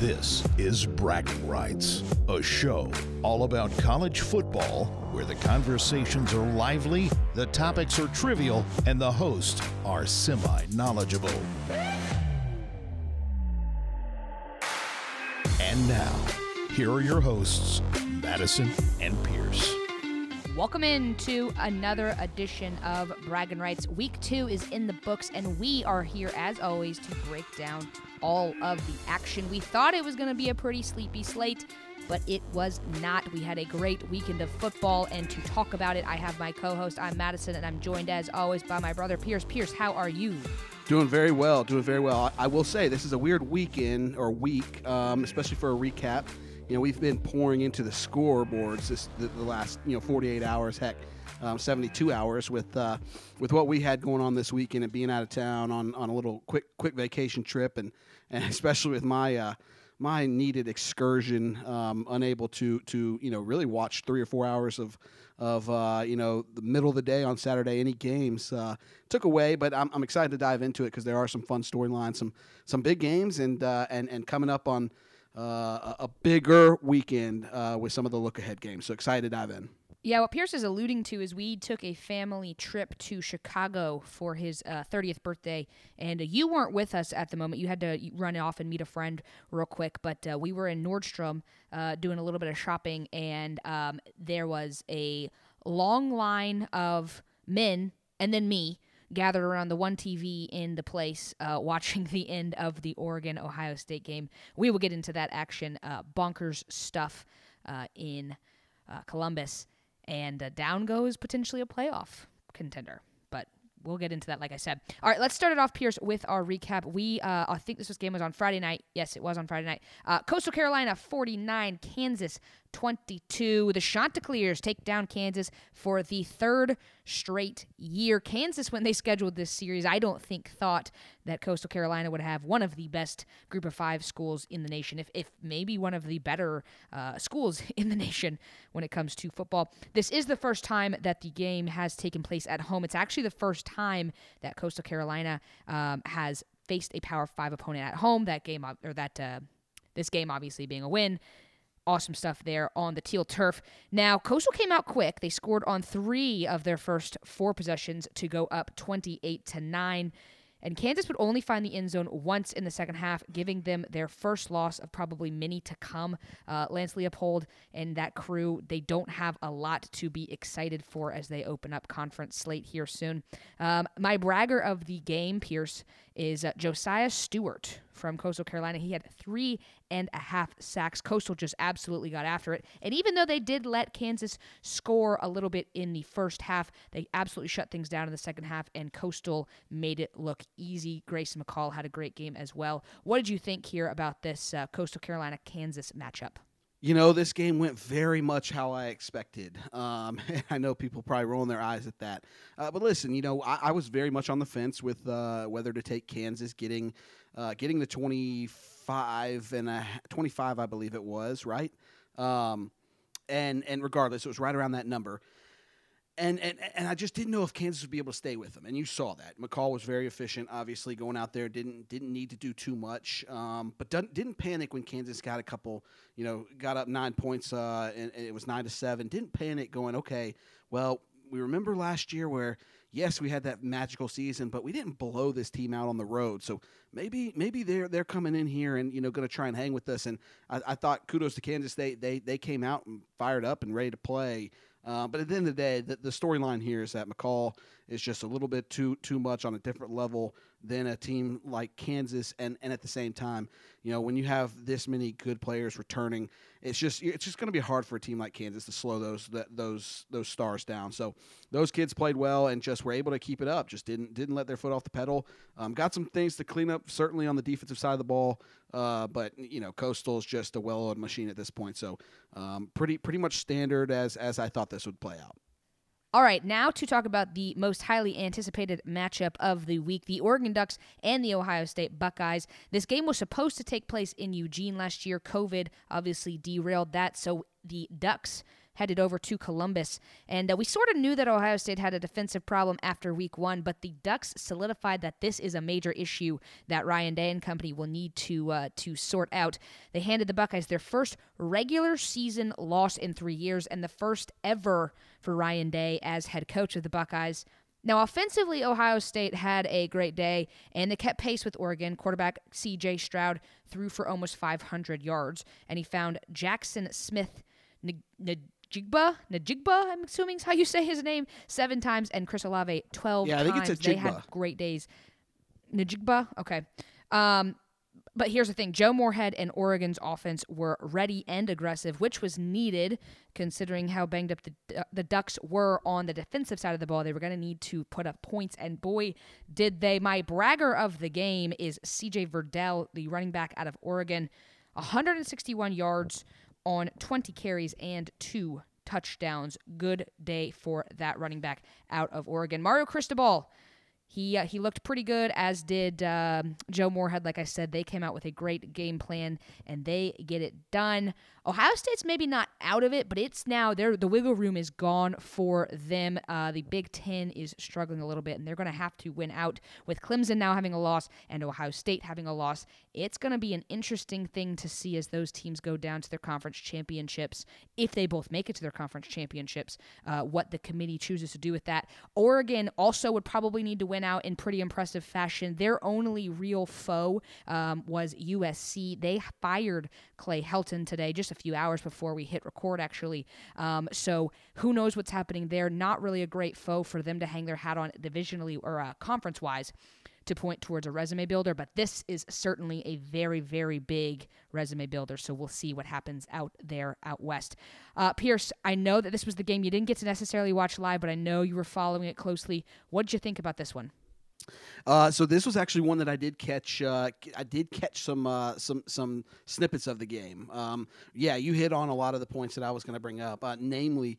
This is Bragging Rights, a show all about college football where the conversations are lively, the topics are trivial, and the hosts are semi knowledgeable. And now, here are your hosts, Madison and Pierce. Welcome into another edition of Bragging Rights. Week two is in the books, and we are here as always to break down all of the action. We thought it was going to be a pretty sleepy slate, but it was not. We had a great weekend of football, and to talk about it, I have my co host, I'm Madison, and I'm joined as always by my brother Pierce. Pierce, how are you? Doing very well, doing very well. I will say this is a weird weekend or week, um, especially for a recap you know, we've been pouring into the scoreboards this the, the last you know 48 hours, heck, um, 72 hours with uh, with what we had going on this weekend and being out of town on, on a little quick quick vacation trip, and and especially with my. Uh, my needed excursion, um, unable to to you know really watch three or four hours of of uh, you know the middle of the day on Saturday any games uh, took away, but I'm, I'm excited to dive into it because there are some fun storylines, some some big games, and uh, and and coming up on uh, a bigger weekend uh, with some of the look ahead games. So excited to dive in. Yeah, what Pierce is alluding to is we took a family trip to Chicago for his uh, 30th birthday, and uh, you weren't with us at the moment. You had to run off and meet a friend real quick, but uh, we were in Nordstrom uh, doing a little bit of shopping, and um, there was a long line of men and then me gathered around the one TV in the place uh, watching the end of the Oregon Ohio State game. We will get into that action, uh, bonkers stuff uh, in uh, Columbus, and uh, down goes potentially a playoff contender But we'll get into that, like I said. All right, let's start it off, Pierce, with our recap. We, uh, I think this was game was on Friday night. Yes, it was on Friday night. Coastal Carolina 49, Kansas 22. The Chanticleers take down Kansas for the third straight year. Kansas, when they scheduled this series, I don't think thought that Coastal Carolina would have one of the best group of five schools in the nation, if, if maybe one of the better uh, schools in the nation when it comes to football. This is the first time that the game has taken place at home. It's actually the first time that Coastal Carolina um, has faced a Power Five opponent at home. That game, or that uh, this game, obviously being a win. Awesome stuff there on the teal turf. Now, Coastal came out quick. They scored on three of their first four possessions to go up 28 to 9. And Kansas would only find the end zone once in the second half, giving them their first loss of probably many to come. Uh, Lance Leipold and that crew, they don't have a lot to be excited for as they open up conference slate here soon. Um, my bragger of the game, Pierce, is uh, Josaiah Stewart from Coastal Carolina. He had three and a half sacks. Coastal just absolutely got after it. And even though they did let Kansas score a little bit in the first half, they absolutely shut things down in the second half, and Coastal made it look easy. Grayson McCall had a great game as well. What did you think here about this uh, Coastal Carolina Kansas matchup? You know, this game went very much how I expected. Um, I know people probably rolling their eyes at that. Uh, but listen, you know, I, I, was very much on the fence with uh, whether to take Kansas getting uh, getting the 25 and a, 25, I believe it was, right? Um, and and regardless, it was right around that number and, and and I just didn't know if Kansas would be able to stay with them. And you saw that McCall was very efficient. Obviously, going out there didn't didn't need to do too much, um, but didn't panic when Kansas got a couple. You know, got up nine points, uh, and, and, it was nine to seven. Didn't panic, going okay. Well, we remember last year where yes, we had that magical season, but we didn't blow this team out on the road. So maybe maybe they're they're coming in here and you know going to try and hang with us. And I, I thought kudos to Kansas. They they they came out and fired up and ready to play. Uh, but at the end of the day, the, the storyline here is that McCall is just a little bit too too much on a different level than a team like Kansas. And, and at the same time, you know, when you have this many good players returning, it's just it's just going to be hard for a team like Kansas to slow those those those stars down. So those kids played well and just were able to keep it up. Just didn't didn't let their foot off the pedal. Um, got some things to clean up certainly on the defensive side of the ball. Uh, but you know, Coastal is just a well-oiled machine at this point. So um, pretty pretty much standard as as I thought this would play out. All right, now to talk about the most highly anticipated matchup of the week the Oregon Ducks and the Ohio State Buckeyes. This game was supposed to take place in Eugene last year. COVID obviously derailed that, so the Ducks headed over to Columbus. And uh, we sort of knew that Ohio State had a defensive problem after week one, but the Ducks solidified that this is a major issue that Ryan Day and company will need to uh, to sort out. They handed the Buckeyes their first regular season loss in three years and the first ever for Ryan Day as head coach of the Buckeyes. Now, offensively, Ohio State had a great day, and they kept pace with Oregon. Quarterback C.J. Stroud threw for almost 500 yards, and he found Jaxon Smith Najigba, Najigba, I'm assuming is how you say his name, seven times, and Chris Olave 12 yeah, I think times. it's a they had great days. Najigba? Okay. Um, but here's the thing Joe Moorhead and Oregon's offense were ready and aggressive, which was needed considering how banged up the, uh, the Ducks were on the defensive side of the ball. They were going to need to put up points, and boy, did they. My bragger of the game is CJ Verdell, the running back out of Oregon, 161 yards on 20 carries and two touchdowns. Good day for that running back out of Oregon. Mario Cristobal he uh, he looked pretty good, as did uh, Joe Moorhead. Like I said, they came out with a great game plan and they get it done. Ohio State's maybe not out of it, but it's now there. The wiggle room is gone for them. Uh, the Big Ten is struggling a little bit, and they're going to have to win out with Clemson now having a loss and Ohio State having a loss. It's going to be an interesting thing to see as those teams go down to their conference championships, if they both make it to their conference championships. Uh, what the committee chooses to do with that. Oregon also would probably need to win out in pretty impressive fashion. Their only real foe um, was USC. They fired Clay Helton today, just a few hours before we hit record, actually. Um, so who knows what's happening there? Not really a great foe for them to hang their hat on divisionally or uh, conference wise to point towards a resume builder, but this is certainly a very, very big resume builder. So we'll see what happens out there out west. Uh, Pierce, I know that this was the game you didn't get to necessarily watch live, but I know you were following it closely. What did you think about this one? Uh, so this was actually one that I did catch. Uh, I did catch some uh, some some snippets of the game. Um, yeah, you hit on a lot of the points that I was going to bring up, uh, namely.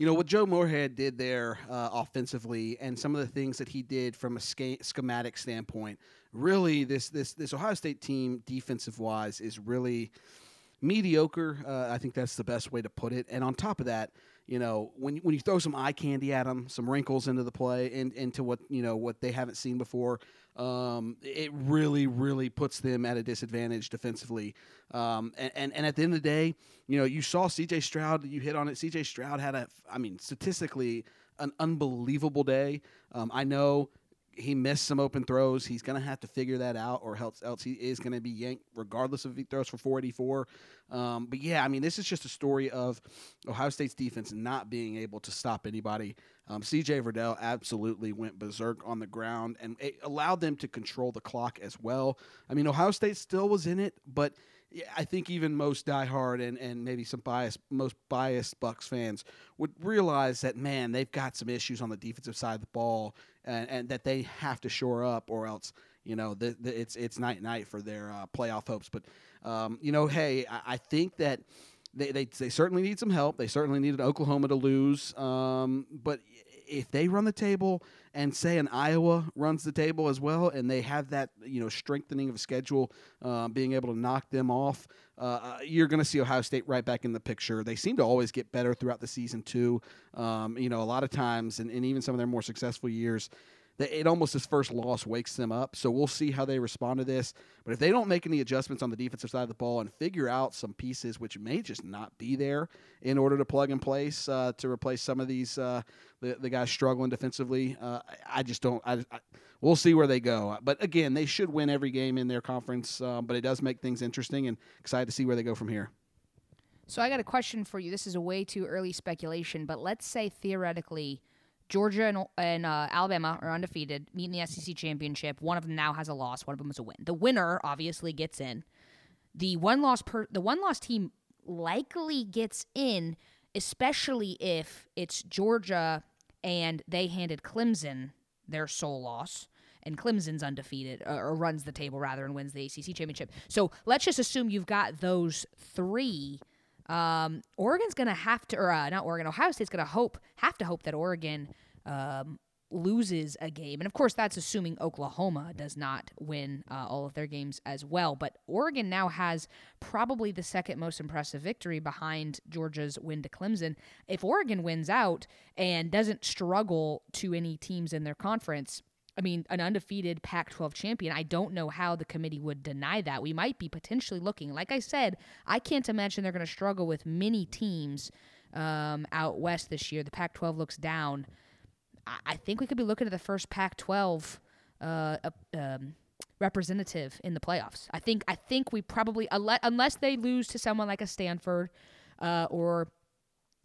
You know what Joe Moorhead did there uh, offensively, and some of the things that he did from a sca- schematic standpoint. Really, this this this Ohio State team, defensive wise, is really mediocre. Uh, I think that's the best way to put it. And on top of that, you know, when when you throw some eye candy at them, some wrinkles into the play, and into what you know what they haven't seen before, um, it really really puts them at a disadvantage defensively. Um, and, and and at the end of the day, you know, you saw C.J. Stroud. You hit on it. C.J. Stroud had a, I mean, statistically, an unbelievable day. Um, I know he missed some open throws. He's going to have to figure that out, or else, else he is going to be yanked, regardless of if he throws for 484. Um, but yeah, I mean, this is just a story of Ohio State's defense not being able to stop anybody. Um, CJ Verdell absolutely went berserk on the ground, and it allowed them to control the clock as well. I mean, Ohio State still was in it, but I think even most diehard and, and maybe some biased, most biased Bucks fans would realize that man, they've got some issues on the defensive side of the ball, and, and that they have to shore up, or else you know the, the, it's it's night and night for their uh, playoff hopes. But um, you know, hey, I, I think that. They, they, they certainly need some help. They certainly needed Oklahoma to lose. Um, but if they run the table and say an Iowa runs the table as well, and they have that you know strengthening of schedule, uh, being able to knock them off, uh, uh you're going to see Ohio State right back in the picture. They seem to always get better throughout the season too. Um, you know, a lot of times, and, and even some of their more successful years, it almost his first loss wakes them up. So we'll see how they respond to this. But if they don't make any adjustments on the defensive side of the ball and figure out some pieces which may just not be there in order to plug and place uh, to replace some of these uh, the, the guys struggling defensively, uh, I just don't. I, I, we'll see where they go. But again, they should win every game in their conference. Um, but it does make things interesting and excited to see where they go from here. So I got a question for you. This is a way too early speculation, but let's say theoretically Georgia and, and uh, Alabama are undefeated, meet in the SEC championship. One of them now has a loss. One of them has a win. The winner obviously gets in. The one loss per the one loss team likely gets in, especially if it's Georgia and they handed Clemson their sole loss and Clemson's undefeated uh, or runs the table rather and wins the ACC championship. So let's just assume you've got those three um, Oregon's going to have to, or uh, not Oregon, Ohio State's going to hope, have to hope that Oregon um, loses a game, and of course that's assuming Oklahoma does not win uh, all of their games as well. But Oregon now has probably the second most impressive victory behind Georgia's win to Clemson. If Oregon wins out and doesn't struggle to any teams in their conference, I mean, an undefeated Pac 12 champion, I don't know how the committee would deny that. We might be potentially looking, like I said, I can't imagine they're going to struggle with many teams um, out west this year. The Pac 12 looks down. I think we could be looking at the first Pac-12 uh, um, representative in the playoffs. I think I think we probably unless they lose to someone like a Stanford uh, or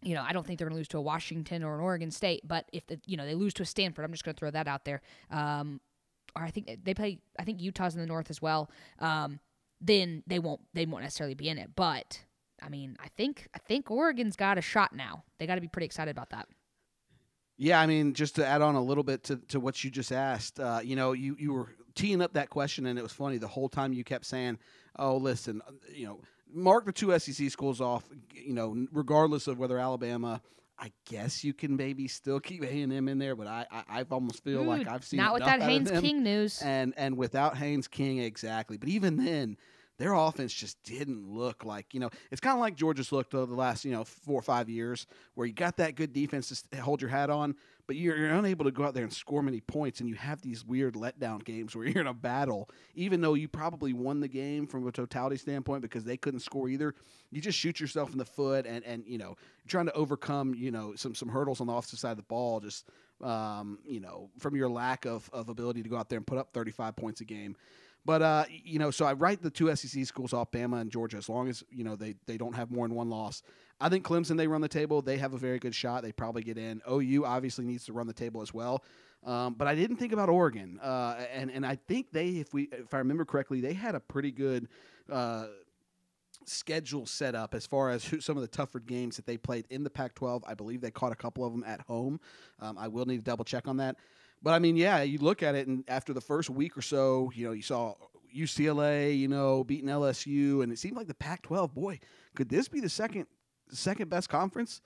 you know I don't think they're going to lose to a Washington or an Oregon State. But if the, you know they lose to a Stanford, I'm just going to throw that out there. Um, or I think they play. I think Utah's in the North as well. Um, then they won't they won't necessarily be in it. But I mean, I think I think Oregon's got a shot now. They got to be pretty excited about that. Yeah, I mean, just to add on a little bit to, to what you just asked, uh, you know, you, you were teeing up that question, and it was funny the whole time you kept saying, "Oh, listen, uh, you know, mark the two SEC schools off, you know, regardless of whether Alabama." I guess you can maybe still keep A and M in there, but I, I I almost feel Dude, like I've seen not without that Haynes King news, and and without Haynes King exactly. But even then, their offense just didn't look like you know it's kind of like Georgia's looked over the last you know four or five years where you got that good defense to hold your hat on, but you're, you're unable to go out there and score many points, and you have these weird letdown games where you're in a battle, even though you probably won the game from a totality standpoint because they couldn't score either. You just shoot yourself in the foot, and and you know you're trying to overcome you know some some hurdles on the offensive side of the ball just um, you know from your lack of of ability to go out there and put up 35 points a game. But uh, you know, so I write the two SEC schools off, Bama and Georgia, as long as you know they they don't have more than one loss. I think Clemson they run the table. They have a very good shot. They probably get in. OU obviously needs to run the table as well. Um, but I didn't think about Oregon, uh, and and I think they, if we, if I remember correctly, they had a pretty good uh, schedule set up as far as who, some of the tougher games that they played in the Pac-12. I believe they caught a couple of them at home. Um, I will need to double check on that. But I mean, yeah, you look at it, and after the first week or so, you know, you saw UCLA, you know, beating LSU, and it seemed like the Pac-12. Boy, could this be the second second best conference?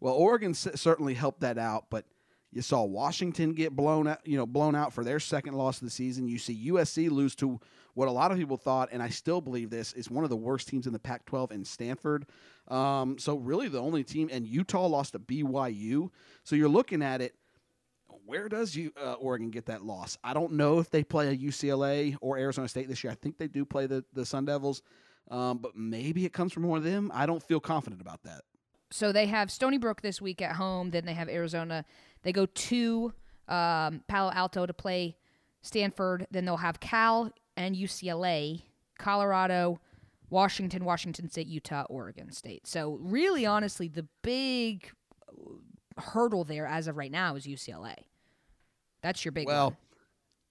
Well, Oregon certainly helped that out, but you saw Washington get blown out, you know, blown out for their second loss of the season. You see USC lose to what a lot of people thought, and I still believe this is one of the worst teams in the Pac-12 in Stanford. Um, so really, the only team, and Utah lost to BYU. So you're looking at it where does you uh, Oregon get that loss? I don't know if they play a UCLA or Arizona State this year. I think they do play the the Sun Devils, um, but maybe it comes from one of them. I don't feel confident about that. So they have Stony Brook this week at home. Then they have Arizona. They go to um, Palo Alto to play Stanford. Then they'll have Cal and UCLA, Colorado, Washington, Washington State, Utah, Oregon State. So really, honestly, the big hurdle there as of right now is UCLA. That's your big well, one.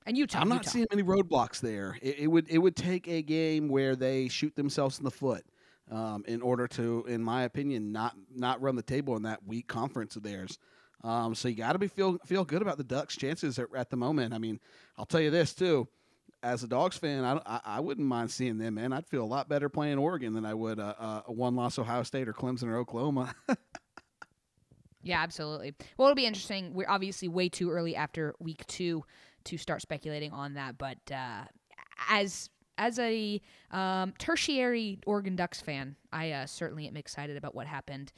And Utah. I'm not Utah. seeing any roadblocks there. It, it, would it would take a game where they shoot themselves in the foot um, in order to, in my opinion, not not run the table in that weak conference of theirs. Um, so you got to be feel feel good about the Ducks' chances at, at, the moment. I mean, I'll tell you this too. As a Dogs fan, I, I, I, wouldn't mind seeing them, man. I'd feel a lot better playing Oregon than I would uh, uh, a one loss Ohio State or Clemson or Oklahoma. Yeah, absolutely. Well, it'll be interesting. We're obviously way too early after week two to start speculating on that, but uh, as as a um, tertiary Oregon Ducks fan, I uh, certainly am excited about what happened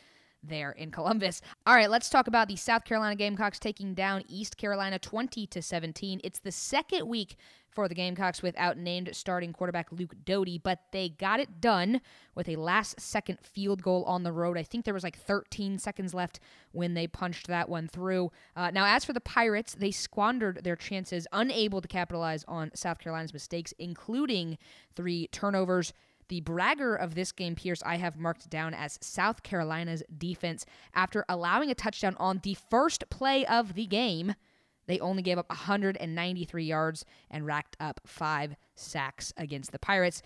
there in Columbus. All right, let's talk about the South Carolina Gamecocks taking down East Carolina 20 to 17. It's the second week for the Gamecocks without named starting quarterback Luke Doty, but they got it done with a last second field goal on the road. I think there was like 13 seconds left when they punched that one through. Uh, now, as for the Pirates, they squandered their chances, unable to capitalize on South Carolina's mistakes, including three turnovers. The bragger of this game, Pierce, I have marked down as South Carolina's defense after allowing a touchdown on the first play of the game. They only gave up 193 yards and racked up five sacks against the Pirates.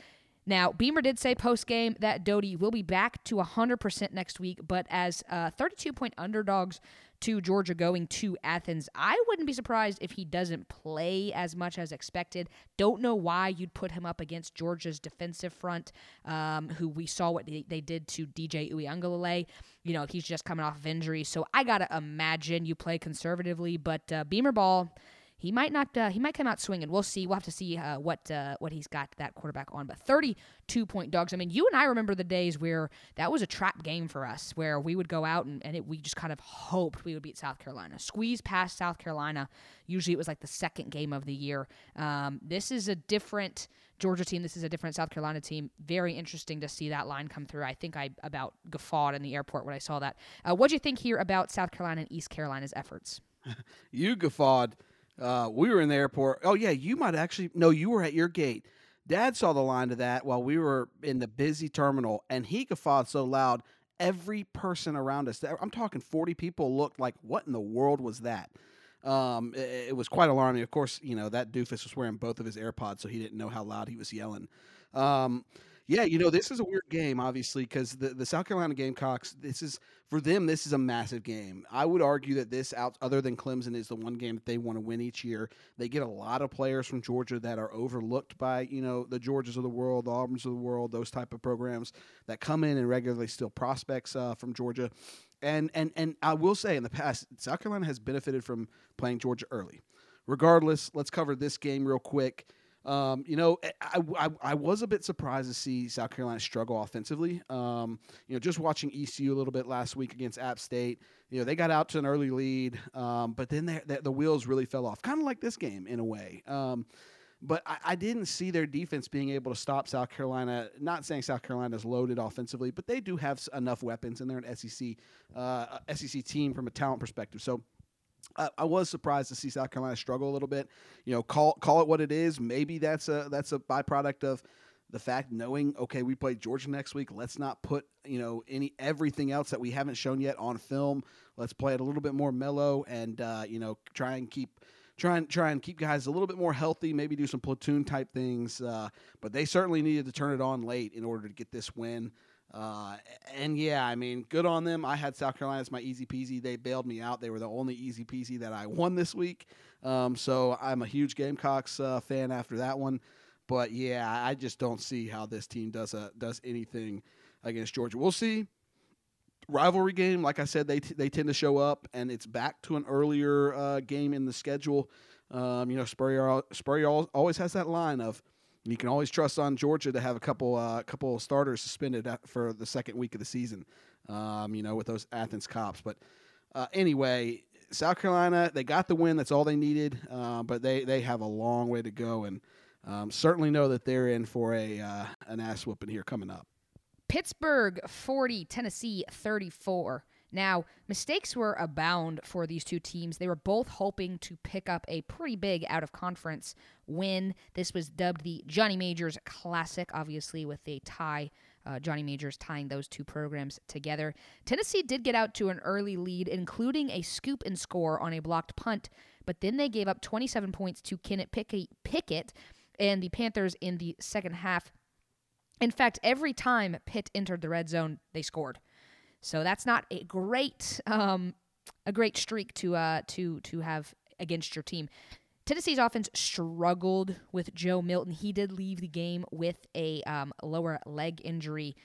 Now, Beamer did say post game that Doty will be back to 100% next week, but as uh, 32 point underdogs to Georgia going to Athens. I wouldn't be surprised if he doesn't play as much as expected. Don't know why you'd put him up against Georgia's defensive front, um, who we saw what they, did to DJ Uiagalelei. You know, he's just coming off of injury. So I got to imagine you play conservatively, but uh, Beamer ball he might not. Uh, he might come out swinging. We'll see. We'll have to see uh, what uh, what he's got that quarterback on. But 32 point dogs. I mean, you and I remember the days where that was a trap game for us, where we would go out and, and it, we just kind of hoped we would beat South Carolina, squeeze past South Carolina. Usually, it was like the second game of the year. Um, this is a different Georgia team. This is a different South Carolina team. Very interesting to see that line come through. I think I about guffawed in the airport when I saw that. Uh, what do you think here about South Carolina and East Carolina's efforts? you guffawed. Uh, we were in the airport. Oh yeah, you might actually no, you were at your gate. Dad saw the line to that while we were in the busy terminal, and he guffawed so loud. Every person around us, I'm talking 40 people, looked like, "What in the world was that?" Um, it, it, was quite alarming. Of course, you know that doofus was wearing both of his AirPods, so he didn't know how loud he was yelling. Um, yeah, you know, this is a weird game, obviously, because the, the South Carolina Gamecocks, this is, for them, this is a massive game. I would argue that this, out other than Clemson, is the one game that they want to win each year. They get a lot of players from Georgia that are overlooked by, you know, the Georgias of the world, the Auburns of the world, those type of programs that come in and regularly steal prospects uh, from Georgia. And, and, and I will say, in the past, South Carolina has benefited from playing Georgia early. Regardless, let's cover this game real quick. Um, you know, eh, I, I, I, was a bit surprised to see South Carolina struggle offensively. Um, you know, just watching ECU a little bit last week against App State, you know, they got out to an early lead, um, but then they, they, the wheels really fell off, kind of like this game in a way. Um, but I, I, didn't see their defense being able to stop South Carolina. Not saying South Carolina is loaded offensively, but they do have enough weapons, and they're an SEC uh, SEC team from a talent perspective. So I, was surprised to see South Carolina struggle a little bit. You know, call call it what it is. Maybe that's a that's a byproduct of the fact knowing okay we play Georgia next week. Let's not put you know any everything else that we haven't shown yet on film. Let's play it a little bit more mellow and uh, you know try and keep try and try and keep guys a little bit more healthy. Maybe do some platoon type things. Uh, but they certainly needed to turn it on late in order to get this win. Uh, and yeah, I mean, good on them. I had South Carolina as my easy peasy. They bailed me out. They were the only easy peasy that I won this week. Um, so I'm a huge Gamecocks uh, fan after that one. But yeah, I just don't see how this team does a does anything against Georgia. We'll see. Rivalry game, like I said, they t- they tend to show up, and it's back to an earlier uh, game in the schedule. Um, you know, Spurrier Spurrier always has that line of you can always trust on Georgia to have a couple uh, couple starters suspended for the second week of the season. Um, you know, with those Athens cops. But uh, anyway, South Carolina they got the win. That's all they needed. Uh, but they they have a long way to go, and um, certainly know that they're in for a uh, an ass whooping here coming up. Pittsburgh forty, Tennessee thirty four. Now, mistakes were abound for these two teams. They were both hoping to pick up a pretty big out of conference win. This was dubbed the Johnny Majors Classic, obviously, with a tie. Uh, Johnny Majors tying those two programs together. Tennessee did get out to an early lead, including a scoop and score on a blocked punt, but then they gave up 27 points to Kenneth Pickett and the Panthers in the second half. In fact, every time Pitt entered the red zone, they scored. So that's not a great um, a great streak to uh, to to have against your team. Tennessee's offense struggled with Joe Milton. He did leave the game with a um, lower leg injury.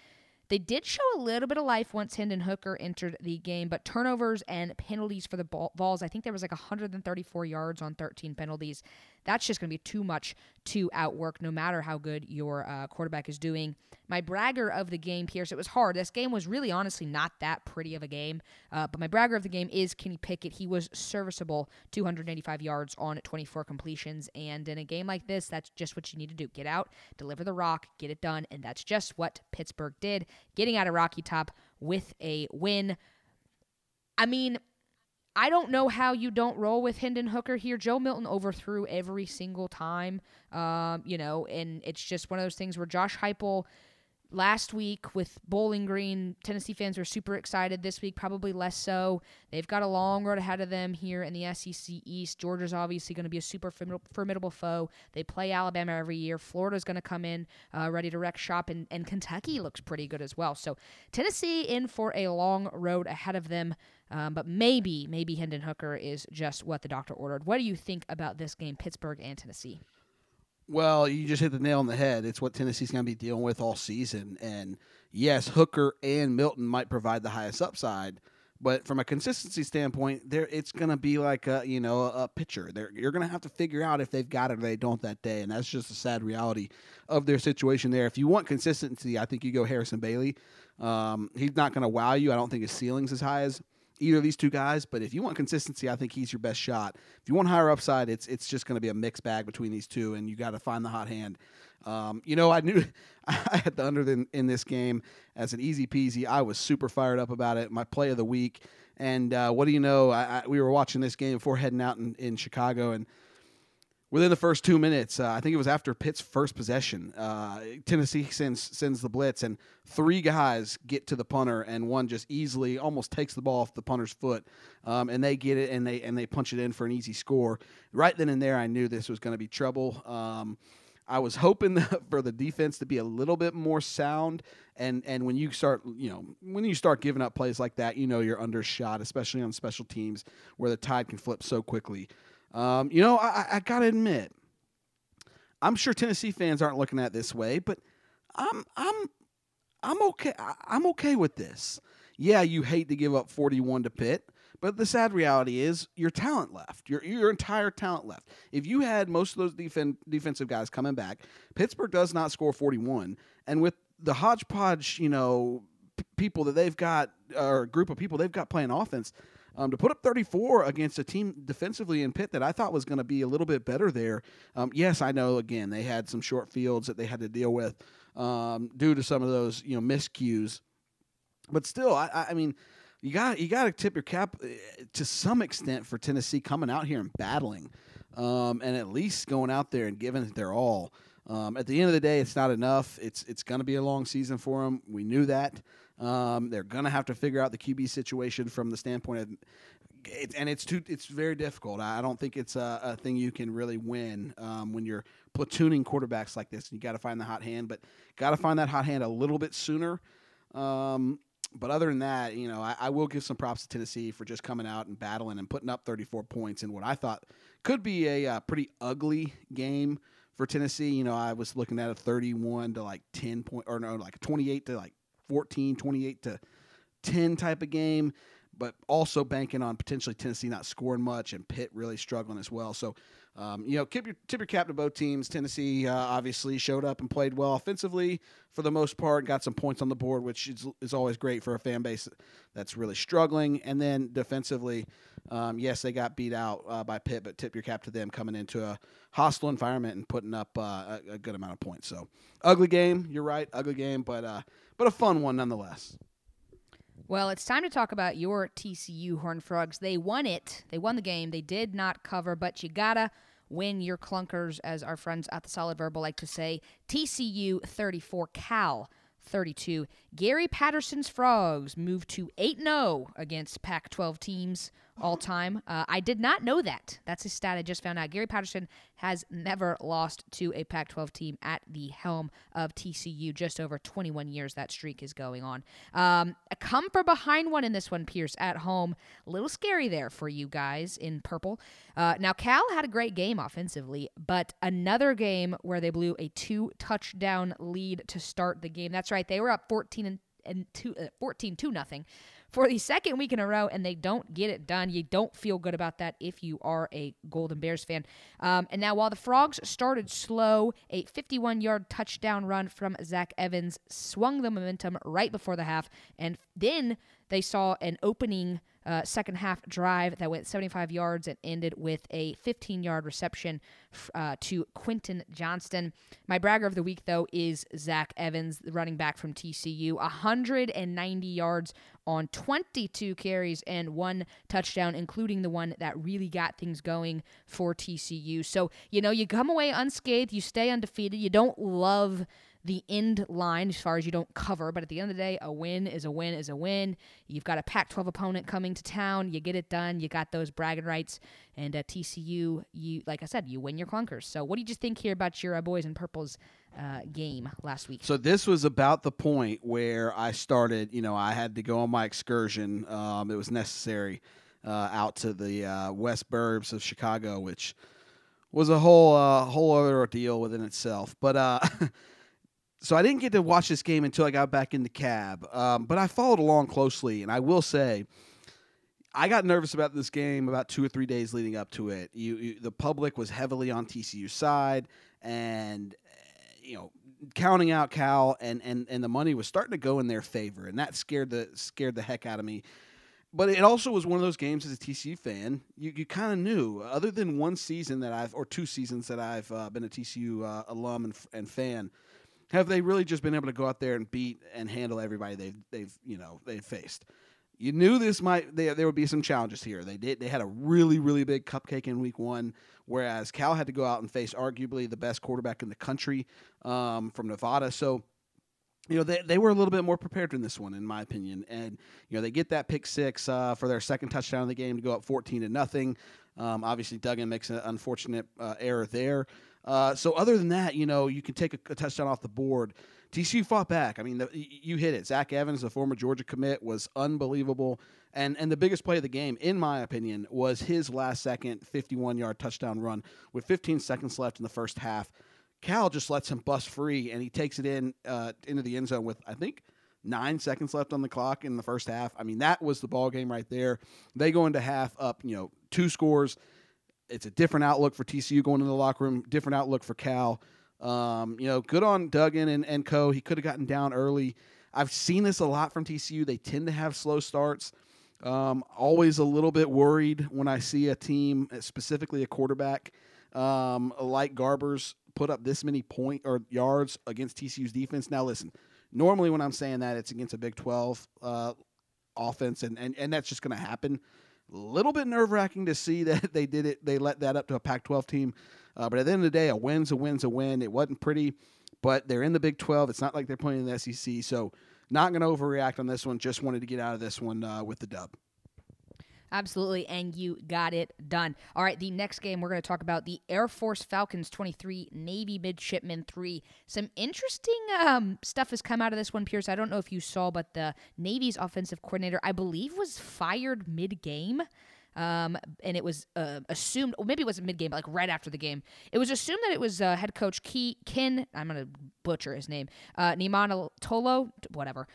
They did show a little bit of life once Hendon Hooker entered the game, but turnovers and penalties for the Vols, I think there was like 134 yards on 13 penalties that's just going to be too much to outwork no matter how good your uh, quarterback is doing. My bragger of the game, Pierce, it was hard. This game was really honestly not that pretty of a game, uh, but my bragger of the game is Kenny Pickett. He was serviceable, 285 yards on 24 completions. And in a game like this, that's just what you need to do get out, deliver the rock, get it done. And that's just what Pittsburgh did, getting out of Rocky Top with a win. I mean, I don't know how you don't roll with Hendon Hooker here. Joe Milton overthrew every single time, um, you know, and it's just one of those things where Josh Heupel last week with Bowling Green, Tennessee fans were super excited. This week, probably less so. They've got a long road ahead of them here in the SEC East. Georgia's obviously going to be a super formidable foe. They play Alabama every year. Florida's going to come in uh, ready to wreck shop, and, and Kentucky looks pretty good as well. So Tennessee in for a long road ahead of them. Um, but maybe, maybe Hendon Hooker is just what the doctor ordered. What do you think about this game, Pittsburgh and Tennessee? Well, you just hit the nail on the head. It's what Tennessee's going to be dealing with all season. And yes, Hooker and Milton might provide the highest upside, but from a consistency standpoint, there it's going to be like a you know a pitcher. They're, you're going to have to figure out if they've got it or they don't that day, and that's just a sad reality of their situation there. If you want consistency, I think you go Harrison Bailey. Um, he's not going to wow you. I don't think his ceiling's as high as either of these two guys. But if you want consistency, I think he's your best shot. If you want higher upside, it's it's just going to be a mixed bag between these two, and you got to find the hot hand. Um, you know, I knew I had the under in, in, this game as an easy peasy. I was super fired up about it. My play of the week. And uh, what do you know? I, I, we were watching this game before heading out in, in Chicago, and within the first two minutes, uh, I think it was after Pitt's first possession, uh, Tennessee sends sends the blitz, and three guys get to the punter, and one just easily almost takes the ball off the punter's foot, um, and they get it and they and they punch it in for an easy score. Right then and there, I knew this was going to be trouble. Um, I was hoping for the defense to be a little bit more sound, and and when you start, you know, when you start giving up plays like that, you know you're undershot, especially on special teams where the tide can flip so quickly. Um, you know, I, I got to admit, I'm sure Tennessee fans aren't looking at this way, but I'm I'm I'm okay. I'm okay with this. Yeah, you hate to give up 41 to Pitt, but the sad reality is your talent left. Your your entire talent left. If you had most of those defen- defensive guys coming back, Pittsburgh does not score 41, and with the hodgepodge, you know, p- people that they've got or group of people they've got playing offense, um, to put up 34 against a team defensively in Pitt that I thought was going to be a little bit better there. Um, yes, I know. Again, they had some short fields that they had to deal with um, due to some of those you know miscues, but still, I, I mean, you got you got to tip your cap eh, to some extent for Tennessee coming out here and battling, um, and at least going out there and giving it their all. Um, at the end of the day, it's not enough. It's it's going to be a long season for them. We knew that. Um, they're to have to figure out the QB situation from the standpoint of, it, and it's too it's very difficult. I don't think it's a, a thing you can really win um, when you're platooning quarterbacks like this. You got to find the hot hand, but got to find that hot hand a little bit sooner. Um, but other than that, you know, I, I, will give some props to Tennessee for just coming out and battling and putting up 34 points in what I thought could be a uh, pretty ugly game for Tennessee. You know, I was looking at a 31 to like 10 point or no, like 28 to like 14, 28 to 10 type of game, but also banking on potentially Tennessee not scoring much and Pitt really struggling as well. So, um, you know, tip your, tip your cap to both teams. Tennessee uh, obviously showed up and played well offensively for the most part, got some points on the board, which is, is always great for a fan base that's really struggling. And then defensively, um, yes, they got beat out uh, by Pitt, but tip your cap to them coming into a hostile environment and putting up uh, a, a, good amount of points. So, ugly game. You're right, ugly game, but uh, but a fun one nonetheless. Well, it's time to talk about your TCU Horned Frogs. They won it. They won the game. They did not cover, but you gotta win your clunkers, as our friends at the Solid Verbal like to say. TCU 34, Cal 32. Gary Patterson's Frogs moved to 8 0 against Pac 12 teams all time. Uh, I did not know that. That's a stat I just found out. Gary Patterson has never lost to a Pac 12 team at the helm of TCU. Just over 21 years that streak is going on. Um, a come from behind one in this one, Pierce, at home. A little scary there for you guys in purple. Uh, now, Cal had a great game offensively, but another game where they blew a two touchdown lead to start the game. That's right. They were up 14 and, and two, uh, 14 2 nothing for the second week in a row, and they don't get it done. You don't feel good about that if you are a Golden Bears fan. Um, and now, while the Frogs started slow, a 51 yard touchdown run from Zach Evans swung the momentum right before the half, and then they saw an opening uh, second half drive that went 75 yards and ended with a 15 yard reception uh, to Quentin Johnston. My bragger of the week, though, is Zach Evans, the running back from TCU. 190 yards on 22 carries and one touchdown, including the one that really got things going for TCU. So, you know, you come away unscathed, you stay undefeated, you don't love the end line as far as you don't cover. But at the end of the day, a win is a win is a win. You've got a Pac 12 opponent coming to town. You get it done. You got those bragging rights. And at TCU, you, like I said, you win your clunkers. So what do you just think here about your uh, boys in purples uh, game last week? So this was about the point where I started. You know, I had to go on my excursion. Um, it was necessary uh, out to the uh, west burbs of Chicago, which was a whole uh, whole other ordeal within itself. But uh, so I didn't get to watch this game until I got back in the cab. Um, but I followed along closely, and I will say. I got nervous about this game about two or three days leading up to it. You, you, the public was heavily on TCU's side, and you know, counting out Cal, and, and, and the money was starting to go in their favor, and that scared the scared the heck out of me. But it also was one of those games as a TCU fan, you, you kind of knew, other than one season that I've, or two seasons that I've uh, been a TCU uh, alum and, and fan, have they really just been able to go out there and beat and handle everybody they've they've you know they've faced? You knew this might they, there would be some challenges here. They did they had a really really big cupcake in week one, whereas Cal had to go out and face arguably the best quarterback in the country um, from Nevada. So you know they, they were a little bit more prepared in this one in my opinion and you know they get that pick six uh, for their second touchdown of the game to go up 14 to nothing um, obviously Duggan makes an unfortunate uh, error there uh, so other than that you know you can take a, a touchdown off the board TCU fought back. I mean, the, you hit it. Zach Evans, the former Georgia commit, was unbelievable. And and the biggest play of the game, in my opinion, was his last second 51 yard touchdown run with 15 seconds left in the first half. Cal just lets him bust free, and he takes it in uh, into the end zone with I think nine seconds left on the clock in the first half. I mean, that was the ball game right there. They go into half up, you know, two scores. It's a different outlook for TCU going into the locker room, different outlook for Cal. Um, you know, good on Duggan and, and Co. He could have gotten down early. I've seen this a lot from TCU. They tend to have slow starts. Um, always a little bit worried when I see a team, specifically a quarterback um, like Garbers, put up this many point or yards against TCU's defense. Now, listen, normally when I'm saying that, it's against a Big 12 uh, offense, and, and, and that's just going to happen. A little bit nerve wracking to see that they did it. They let that up to a Pac 12 team. Uh, but at the end of the day, a win's a win's a win. It wasn't pretty, but they're in the Big 12. It's not like they're playing in the SEC. So, not going to overreact on this one. Just wanted to get out of this one uh, with the dub. Absolutely, and you got it done. All right, the next game we're going to talk about the Air Force Falcons 23, Navy Midshipmen 3. Some interesting um, stuff has come out of this one, Pierce. I don't know if you saw, but the Navy's offensive coordinator, I believe, was fired mid game. Um, and it was uh, assumed, maybe it wasn't mid game, but like right after the game, it was assumed that it was uh, head coach Key, Ken, I'm going to butcher his name, uh, Tolo, whatever,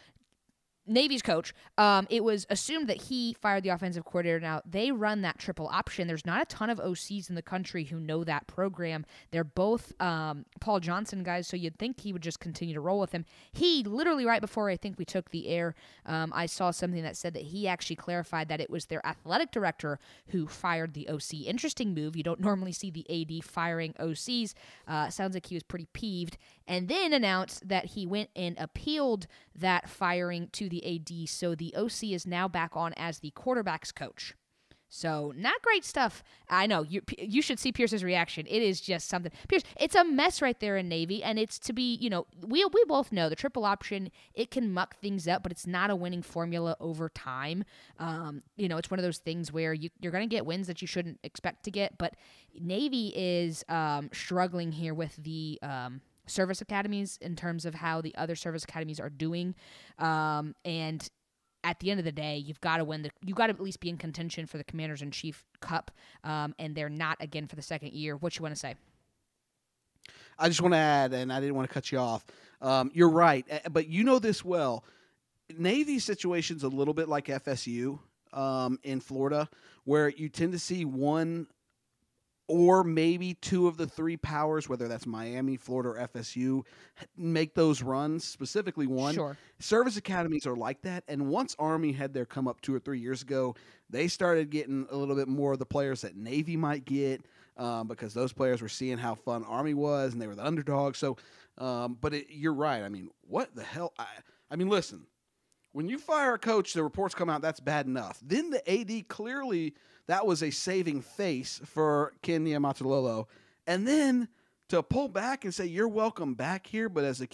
Navy's coach, um, it was assumed that he fired the offensive coordinator. Now, they run that triple option. There's not a ton of OCs in the country who know that program. They're both um, Paul Johnson guys, so you'd think he would just continue to roll with him. He literally, right before I think we took the air, um, I saw something that said that he actually clarified that it was their athletic director who fired the OC. Interesting move. You don't normally see the AD firing OCs. Uh, sounds like he was pretty peeved. And then announced that he went and appealed that firing to the AD, so the OC is now back on as the quarterback's coach. So not great stuff. I know you you should see Pierce's reaction. It is just something. Pierce, it's a mess right there in Navy, and it's to be you know we we both know the triple option it can muck things up, but it's not a winning formula over time. Um, you know it's one of those things where you you're gonna get wins that you shouldn't expect to get, but Navy is um, struggling here with the um, service academies in terms of how the other service academies are doing. Um, and at the end of the day, you've got to win the. You've got to at least be in contention for the Commanders in Chief Cup, um, and they're not again for the second year. What you want to say? I just want to add, and I didn't want to cut you off. Um, you're right, but you know this well. Navy situation's a little bit like FSU um, in Florida, where you tend to see one or maybe two of the three powers, whether that's Miami, Florida, or FSU, make those runs. Specifically, one. Sure. Service academies are like that. And once Army had their come up two or three years ago, they started getting a little bit more of the players that Navy might get um, because those players were seeing how fun Army was and they were the underdog. So, um, but it, you're right. I mean, what the hell? I, I mean, listen. When you fire a coach, the reports come out that's bad enough. Then the AD clearly that was a saving face for Ken Niumatalolo. And then to pull back and say you're welcome back here, but as a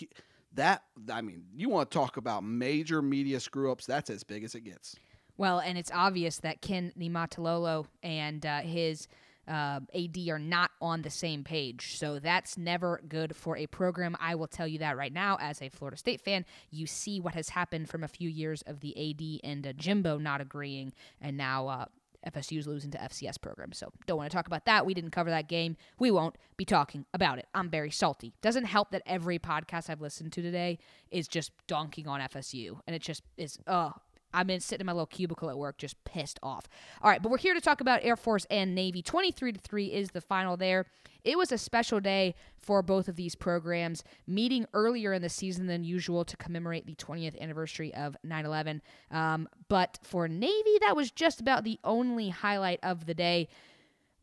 that I mean, you want to talk about major media screw ups? That's as big as it gets. Well, and it's obvious that Ken Niumatalolo and uh, his uh, AD are not on the same page. So that's never good for a program. I will tell you that right now, as a Florida State fan. You see what has happened from a few years of the AD and uh, Jimbo not agreeing, and now uh, FSU is losing to FCS programs. So don't want to talk about that. We didn't cover that game. We won't be talking about it. I'm very salty. Doesn't help that every podcast I've listened to today is just donking on FSU, and it just is. Oh, I've been sitting in my little cubicle at work, just pissed off. All right, but we're here to talk about Air Force and Navy. 23 to 3 is the final there. It was a special day for both of these programs, meeting earlier in the season than usual to commemorate the 20th anniversary of 9 11. Um, but for Navy, that was just about the only highlight of the day.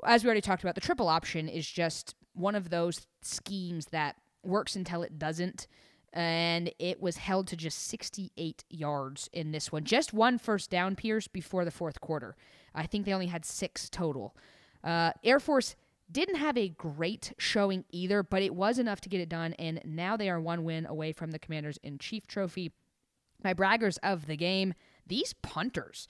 As we already talked about, the triple option is just one of those schemes that works until it doesn't and it was held to just 68 yards in this one. Just one first down, Pierce, before the fourth quarter. I think they only had six total. Uh, Air Force didn't have a great showing either, but it was enough to get it done, and now they are one win away from the Commanders in Chief Trophy. My braggers of the game, these punters.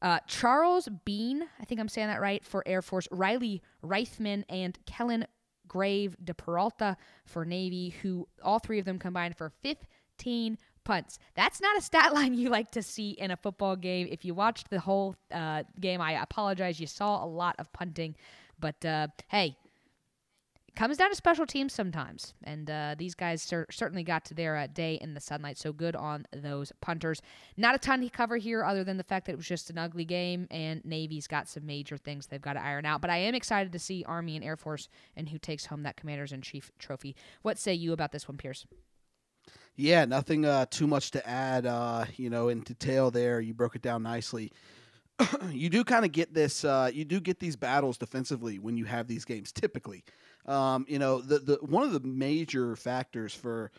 Uh, Charles Bean, I think I'm saying that right, for Air Force, Riley Riethman, and Kellen Grave, De Peralta for Navy, who all three of them combined for 15 punts. That's not a stat line you like to see in a football game. If you watched the whole uh, game, I apologize. You saw a lot of punting. But uh, hey, comes down to special teams sometimes. And uh, these guys cer- certainly got to their uh, day in the sunlight. So good on those punters. Not a ton to cover here, other than the fact that it was just an ugly game, and Navy's got some major things they've got to iron out. But I am excited to see Army and Air Force and who takes home that Commanders in Chief trophy. What say you about this one, Pierce? Yeah, nothing uh, too much to add. Uh, you know, in detail there, you broke it down nicely. you do kind of get this. Uh, you do get these battles defensively when you have these games. Typically, um, you know, the the one of the major factors for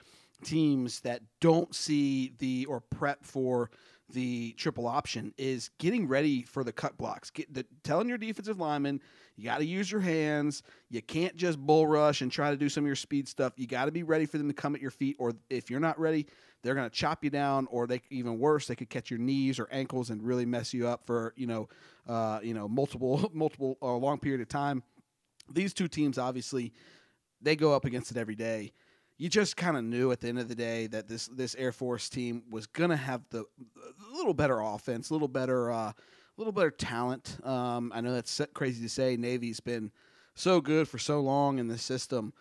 teams that don't see the or prep for the triple option is getting ready for the cut blocks. Get the, telling your defensive lineman you got to use your hands. You can't just bull rush and try to do some of your speed stuff. You got to be ready for them to come at your feet, or if you're not ready, they're going to chop you down, or they even worse, they could catch your knees or ankles and really mess you up for you know, uh, you know, multiple multiple uh, long period of time. These two teams obviously they go up against it every day. You just kind of knew at the end of the day that this this Air Force team was to have the a little better offense, a little better uh, a little better talent. Um, I know that's crazy to say. Navy's been so good for so long in the system.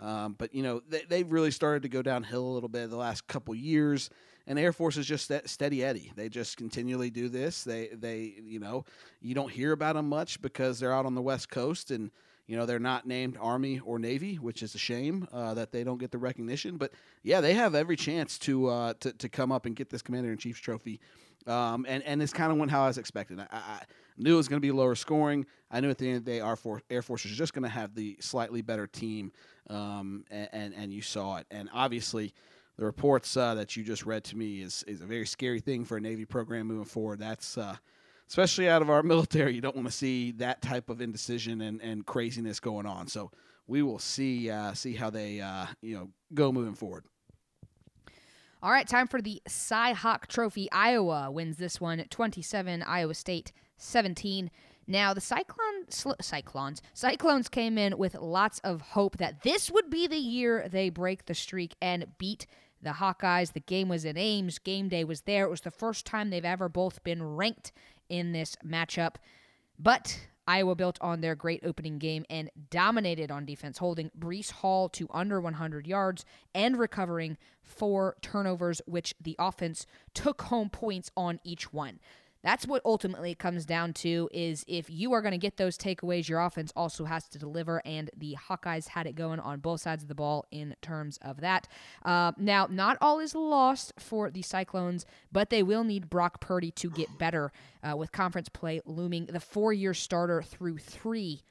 Um, but you know they, they've really started to go downhill a little bit the last couple years, and Air Force is just steady Eddie. They just continually do this. They they you know you don't hear about them much because they're out on the West Coast and you know they're not named Army or Navy, which is a shame uh, that they don't get the recognition. But yeah, they have every chance to uh, to, to come up and get this Commander in Chief's trophy. Um, and and it's kind of went how I was expecting. I, I knew it was going to be lower scoring. I knew at the end of the day, our for, Air Force was just going to have the slightly better team, um, and, and, and you saw it. And obviously, the reports uh, that you just read to me is is a very scary thing for a Navy program moving forward. That's uh, especially out of our military. You don't want to see that type of indecision and, and craziness going on. So we will see uh, see how they uh, you know go moving forward. All right, time for the Cy Hawk Trophy. Iowa wins this one 27, Iowa State 17. Now, the Cyclone, Cyclones Cyclones came in with lots of hope that this would be the year they break the streak and beat the Hawkeyes. The game was in Ames. Game day was there. It was the first time they've ever both been ranked in this matchup. But Iowa built on their great opening game and dominated on defense, holding Breece Hall to under 100 yards and recovering four turnovers, which the offense took home points on each one. That's what ultimately it comes down to is if you are going to get those takeaways, your offense also has to deliver, and the Hawkeyes had it going on both sides of the ball in terms of that. Uh, now, not all is lost for the Cyclones, but they will need Brock Purdy to get better uh, with conference play looming. The four-year starter through three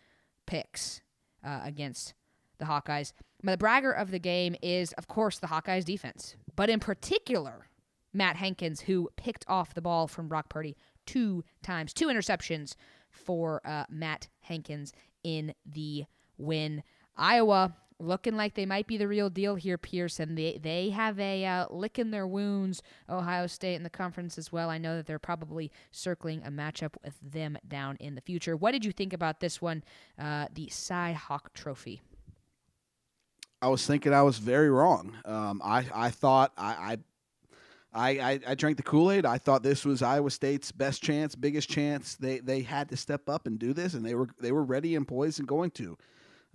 picks uh, against the Hawkeyes. The bragger of the game is, of course, the Hawkeyes defense, but in particular Matt Hankins, who picked off the ball from Brock Purdy two times, two interceptions for uh, Matt Hankins in the win. Iowa looking like they might be the real deal here, Pearson. They they have a uh, lick in their wounds. Ohio State in the conference as well. I know that they're probably circling a matchup with them down in the future. What did you think about this one, uh, the Cy Hawk Trophy? I was thinking I was very wrong. Um, I I thought I, I I, I, drank the Kool Aid. I thought this was Iowa State's best chance, biggest chance. They they had to step up and do this, and they were they were ready and poised and going to.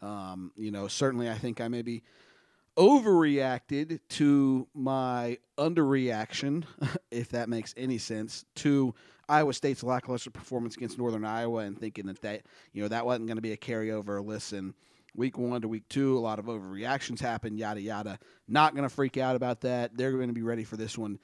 Um, you know, certainly I think I maybe overreacted to my underreaction, if that makes any sense, to Iowa State's lackluster performance against Northern Iowa, and thinking that that you know that wasn't going to be a carryover. Listen, week one to week two, a lot of overreactions happen, yada yada. Not going to freak out about that. They're going to be ready for this one,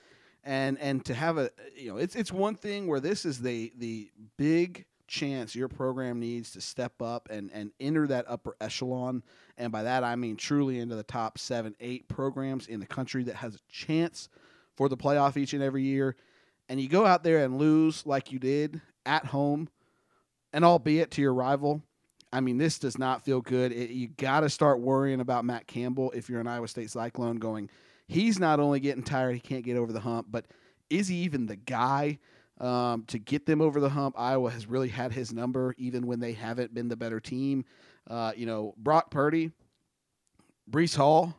and and to have a you know it's it's one thing where this is the the big chance your program needs to step up and, and enter that upper echelon. And by that, I mean truly into the top seven, eight programs in the country that has a chance for the playoff each and every year. And you go out there and lose like you did at home, and albeit to your rival. I mean, this does not feel good. It, you got to start worrying about Matt Campbell if you're an Iowa State Cyclone going, he's not only getting tired, he can't get over the hump, but is he even the guy? um, to get them over the hump. Iowa has really had his number, even when they haven't been the better team. Uh, you know, Brock Purdy, Breece Hall,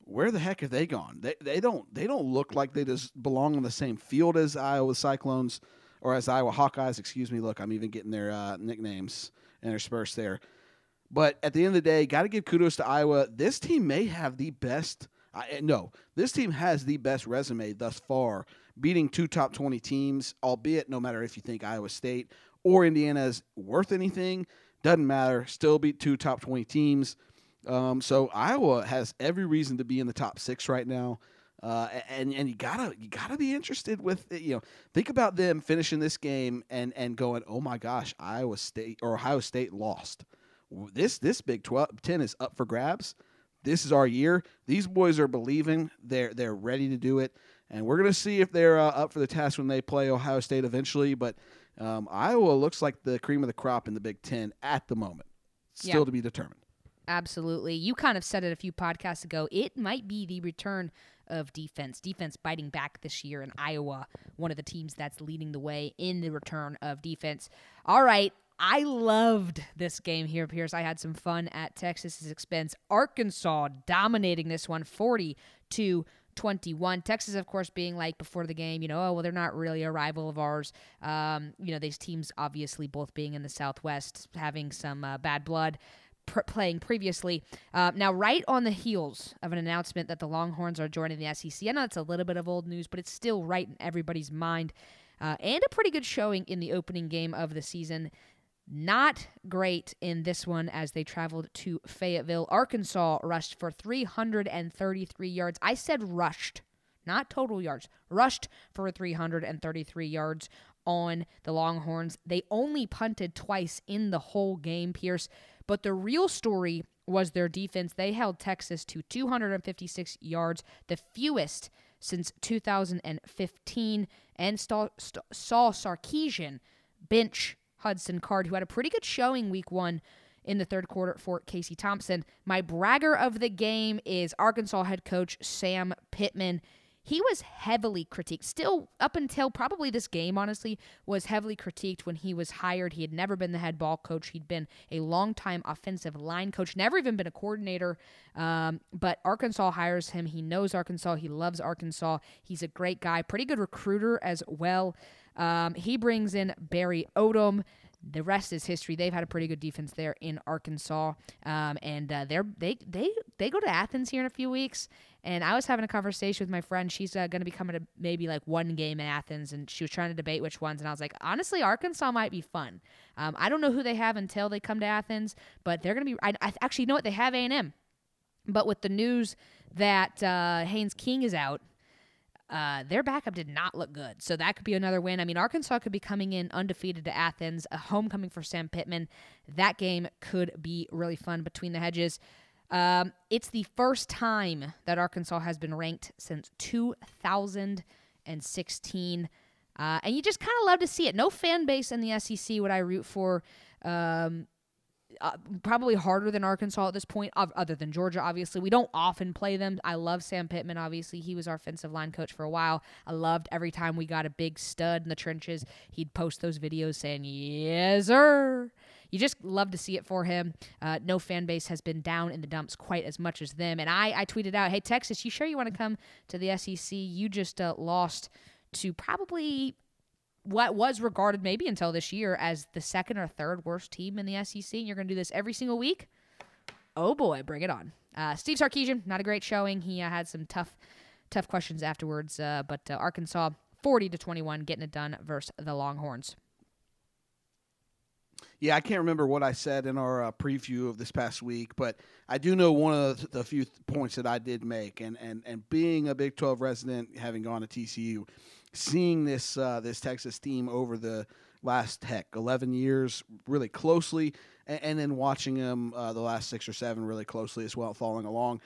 where the heck have they gone? They they don't they don't look like they just belong on the same field as Iowa Cyclones or as Iowa Hawkeyes. Excuse me. Look, I'm even getting their uh, nicknames interspersed there. But at the end of the day, got to give kudos to Iowa. This team may have the best. I, no, this team has the best resume thus far beating two top 20 teams, albeit no matter if you think Iowa State or Indiana is worth anything, doesn't matter. Still beat two top 20 teams. Um, so Iowa has every reason to be in the top six right now. Uh, and and you gotta you gotta be interested with you know think about them finishing this game and and going oh my gosh Iowa State or Ohio State lost this this Big 12 10 is up for grabs this is our year these boys are believing they're they're ready to do it and we're going to see if they're uh, up for the task when they play Ohio State eventually. But um, Iowa looks like the cream of the crop in the Big Ten at the moment. Still yeah. to be determined. Absolutely. You kind of said it a few podcasts ago. It might be the return of defense. Defense biting back this year in Iowa, one of the teams that's leading the way in the return of defense. All right. I loved this game here, Pierce. I had some fun at Texas's expense. Arkansas dominating this one 40 to 21. Texas, of course, being like before the game, you know, oh, well, they're not really a rival of ours. Um, you know, these teams obviously both being in the Southwest, having some uh, bad blood. Pr- playing previously. Uh, now, right on the heels of an announcement that the Longhorns are joining the SEC, I know it's a little bit of old news, but it's still right in everybody's mind. Uh, and a pretty good showing in the opening game of the season. Not great in this one as they traveled to Fayetteville. Arkansas rushed for 333 yards. I said rushed, not total yards. Rushed for 333 yards on the Longhorns. They only punted twice in the whole game, Pierce. But the real story was their defense. They held Texas to 256 yards, the fewest since 2015, and saw Sarkisian bench Hudson Card, who had a pretty good showing week one in the third quarter for Casey Thompson. My bragger of the game is Arkansas head coach Sam Pittman. He was heavily critiqued, still up until probably this game, honestly, was heavily critiqued when he was hired. He had never been the head ball coach. He'd been a longtime offensive line coach, never even been a coordinator. Um, but Arkansas hires him. He knows Arkansas. He loves Arkansas. He's a great guy, pretty good recruiter as well. Um, he brings in Barry Odom. The rest is history. They've had a pretty good defense there in Arkansas, um, and uh, they're they they they go to Athens here in a few weeks. And I was having a conversation with my friend. She's uh, going to be coming to maybe like one game in Athens, and she was trying to debate which ones. And I was like, honestly, Arkansas might be fun. Um, I don't know who they have until they come to Athens, but they're going to be. I, I actually know what they have A and M, but with the news that uh, Haynes King is out uh, their backup did not look good. So that could be another win. I mean, Arkansas could be coming in undefeated to Athens, a homecoming for Sam Pittman. That game could be really fun between the hedges. Um, it's the first time that Arkansas has been ranked since 2016. Uh, and you just kind of love to see it. No fan base in the SEC would I root for. Um, uh, probably harder than Arkansas at this point, other than Georgia, obviously. We don't often play them. I love Sam Pittman, obviously. He was our offensive line coach for a while. I loved every time we got a big stud in the trenches, he'd post those videos saying, Yes, sir. You just love to see it for him. Uh, no fan base has been down in the dumps quite as much as them. And I, I tweeted out, Hey, Texas, you sure you want to come to the SEC? You just uh, lost to probably what was regarded maybe until this year as the second or third worst team in the SEC. And you're going to do this every single week. Oh boy, bring it on. Uh, Steve Sarkisian, not a great showing. He uh, had some tough, tough questions afterwards. Uh, but uh, Arkansas, 40 to 21, getting it done versus the Longhorns. Yeah, I can't remember what I said in our uh, preview of this past week, but I do know one of the, few th- points that I did make, and, and and being a Big 12 resident, having gone to TCU, seeing this uh, this Texas team over the last heck 11 years really closely, and, and then watching them uh, the last six or seven really closely as well, following along.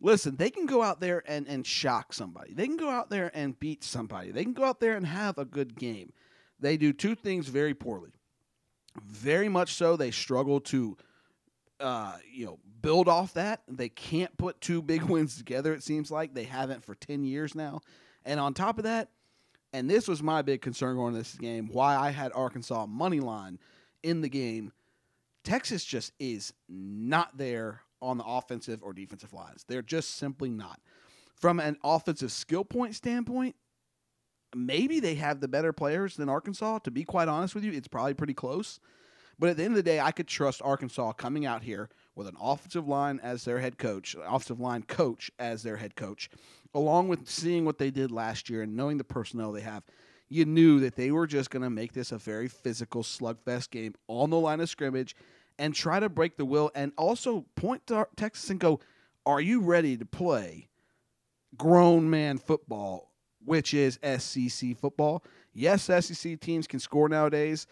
Listen, they can go out there and, and shock somebody. They can go out there and beat somebody. They can go out there and have a good game. They do two things very poorly. Very much so, they struggle to, uh, you know, build off that. They can't put two big wins together. It seems like they haven't for ten years now. And on top of that, and this was my big concern going into this game, why I had Arkansas money line in the game. Texas just is not there on the offensive or defensive lines. They're just simply not. From an offensive skill point standpoint, maybe they have the better players than Arkansas. To be quite honest with you, it's probably pretty close. But at the end of the day, I could trust Arkansas coming out here with an offensive line as their head coach, offensive line coach as their head coach, along with seeing what they did last year and knowing the personnel they have. You knew that they were just going to make this a very physical slugfest game on the line of scrimmage and try to break the will and also point to Texas and go, Are you ready to play grown man football, which is SEC football? Yes, SEC teams can score nowadays,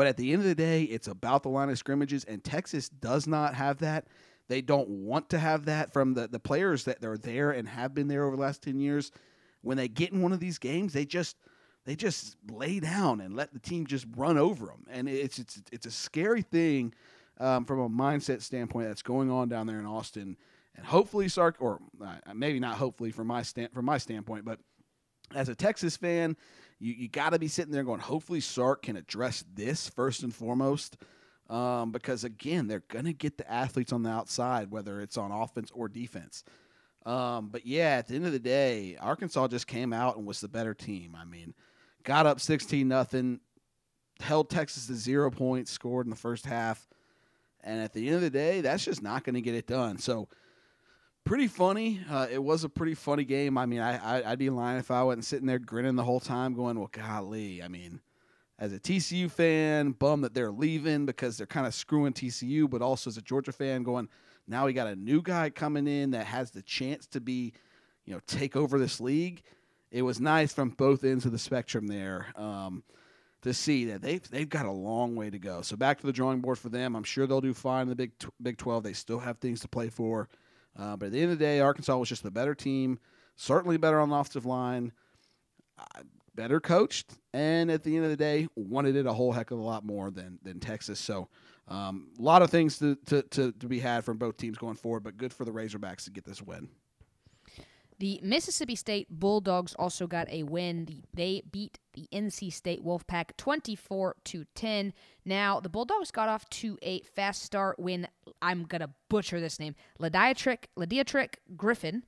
but at the end of the day, it's about the line of scrimmages, and Texas does not have that. They don't want to have that from the, the players that are there and have been there over the last 10 years. When they get in one of these games, they just they just lay down and let the team just run over them. And it's it's it's a scary thing um, from a mindset standpoint that's going on down there in Austin. And hopefully, Sark, or uh, maybe not hopefully from my stand from my standpoint, but as a Texas fan, you, you got to be sitting there going, hopefully Sark can address this first and foremost. Um, because again, they're going to get the athletes on the outside, whether it's on offense or defense. Um, but yeah, at the end of the day, Arkansas just came out and was the better team. I mean, got up 16 nothing, held Texas to zero points, scored in the first half. And at the end of the day, that's just not going to get it done. So, pretty funny. Uh, it was a pretty funny game. I mean, I, I would be lying if I wasn't sitting there grinning the whole time, going, "Well, golly." I mean, as a TCU fan, bummed that they're leaving because they're kind of screwing TCU, but also as a Georgia fan, going, "Now we got a new guy coming in that has the chance to be, you know, take over this league." It was nice from both ends of the spectrum there. Um, to see that they've they've got a long way to go. So back to the drawing board for them. I'm sure they'll do fine in the Big Big 12. They still have things to play for. Uh, but at the end of the day, Arkansas was just the better team, certainly better on the offensive line, uh, better coached, and at the end of the day, wanted it a whole heck of a lot more than than Texas. So um, a lot of things to, to, to, to be had from both teams going forward, but good for the Razorbacks to get this win. The Mississippi State Bulldogs also got a win. The, they beat the NC State Wolfpack 24 to 10. Now, the Bulldogs got off to a fast start when I'm going to butcher this name. Lideatrick Griffin.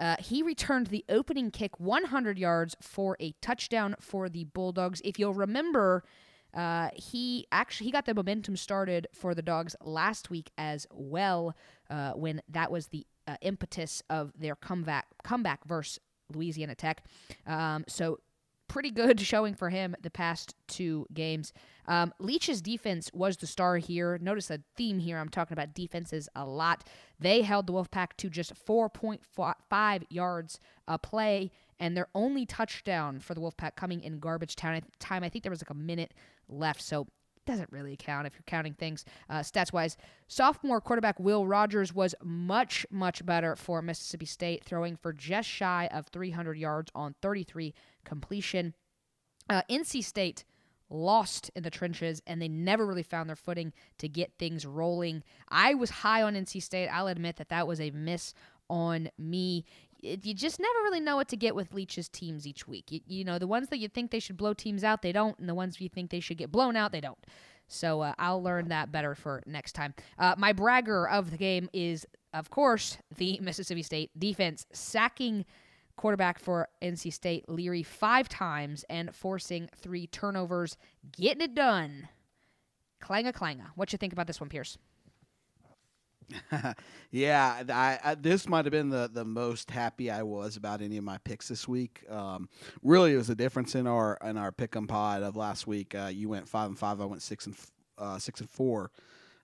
Uh, he returned the opening kick 100 yards for a touchdown for the Bulldogs. If you'll remember, uh, he actually he got the momentum started for the Dogs last week as well uh, when that was the uh, impetus of their comeback comeback versus Louisiana Tech. Um, so pretty good showing for him the past two games. Um, Leach's defense was the star here. Notice a theme here. I'm talking about defenses a lot. They held the Wolfpack to just 4.5 yards a play, and their only touchdown for the Wolfpack coming in garbage time. I think there was like a minute left. So doesn't really count if you're counting things uh, stats wise. Sophomore quarterback Will Rogers was much, much better for Mississippi State, throwing for just shy of 300 yards on 33 completion. Uh, NC State lost in the trenches and they never really found their footing to get things rolling. I was high on NC State. I'll admit that that was a miss on me. It, you just never really know what to get with Leach's teams each week. You, you, know, the ones that you think they should blow teams out, they don't, and the ones you think they should get blown out, they don't. So uh, I'll learn that better for next time. Uh, my bragger of the game is, of course, the Mississippi State defense sacking quarterback for NC State, Leary, five times and forcing three turnovers, getting it done. Clanger, clanger. What you think about this one, Pierce? yeah, I, I, this might have been the, the most happy I was about any of my picks this week. Um, really, it was a difference in our in our pick and pod of last week. Uh, you went five and five. I went six and uh, six and four.